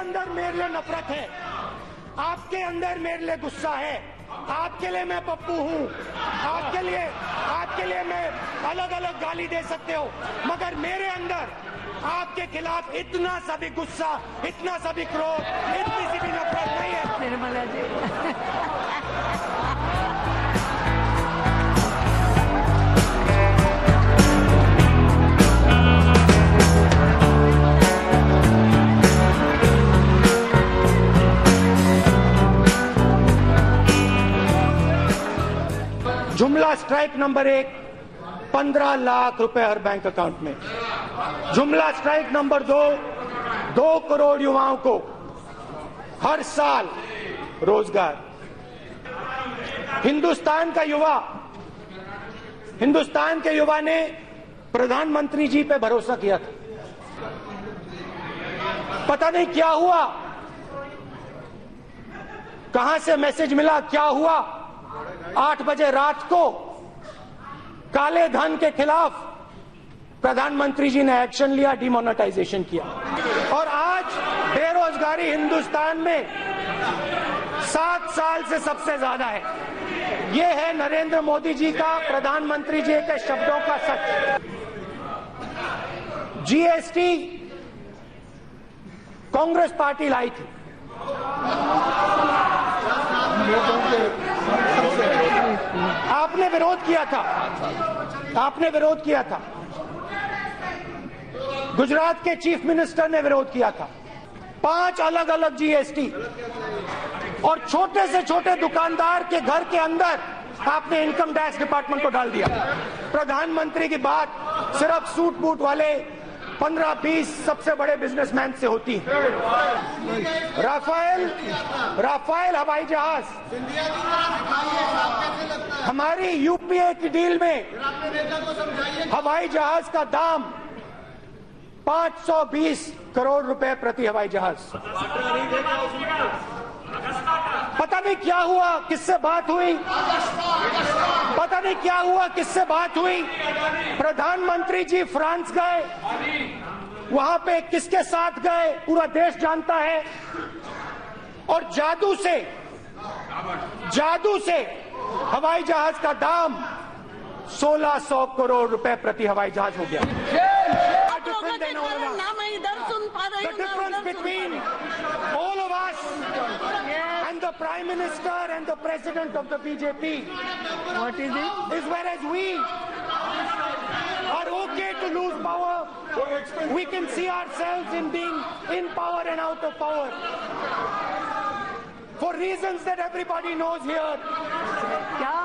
अंदर मेरे लिए नफरत है। आपके अंदर मेरे लिए गुस्सा है। आपके लिए मैं पप्पू हूँ। आपके लिए आपके लिए मैं अलग अलग गाली दे सकते हो। मगर मेरे अंदर आपके खिलाफ इतना सभी गुस्सा, इतना सभी क्रोध, इतनी सी भी नफरत नहीं है। निर्मला जी। जुमला स्ट्राइक नंबर एक, पंद्रह लाख रुपए हर बैंक अकाउंट में। जुमला स्ट्राइक नंबर दो दो करोड़ युवाओं को हर साल रोज़गार। हिंदुस्तान का युवा, हिंदुस्तान के युवा ने प्रधानमंत्री जी पे भरोसा किया था। पता नहीं क्या हुआ, कहाँ से मैसेज मिला, क्या हुआ आठ बजे रात को काले धन के खिलाफ प्रधानमंत्री जी ने एक्शन लिया डिमोनेटाइजेशन किया। और आज बेरोजगारी हिंदुस्तान में सात साल से सबसे ज़्यादा है। ये है नरेंद्र मोदी जी का, प्रधानमंत्री जी के शब्दों का सच। जीएसटी कांग्रेस पार्टी लाई थी। आपने विरोध किया था। आपने विरोध किया था। गुजरात के चीफ मिनिस्टर ने विरोध किया था। पाँच अलग अलग जीएसटी और छोटे से छोटे दुकानदार के घर के अंदर आपने इनकम टैक्स डिपार्टमेंट को डाल दिया। प्रधानमंत्री की बात सिर्फ़ सूट बूट वाले पंद्रह बीस सबसे बड़े बिजनेसमैन से होती है। राफेल राफेल हवाई जहाज़। हमारी यूपीए की डील में हवाई जहाज़ का दाम 520 करोड़ रुपए प्रति हवाई जहाज़। पता नहीं क्या हुआ किससे बात हुई? पता नहीं क्या हुआ किससे बात हुई? प्रधानमंत्री जी फ्रांस गए। वहाँ पे किसके साथ गए पूरा देश जानता है। और जादू से जादू से हवाई जहाज़ का दाम 1600 करोड़ रुपए प्रति हवाई जहाज़ हो गया। आप लोगों the Prime Minister and the President of the BJP What is it? is whereas we are okay to lose power, we can see ourselves in being in power and out of power. For reasons that everybody knows here, क्या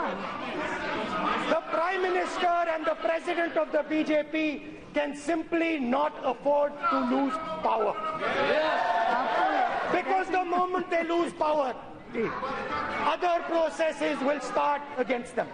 the Prime Minister and the President of the BJP can simply not afford to lose power. Because the moment they lose power, other processes will start against them.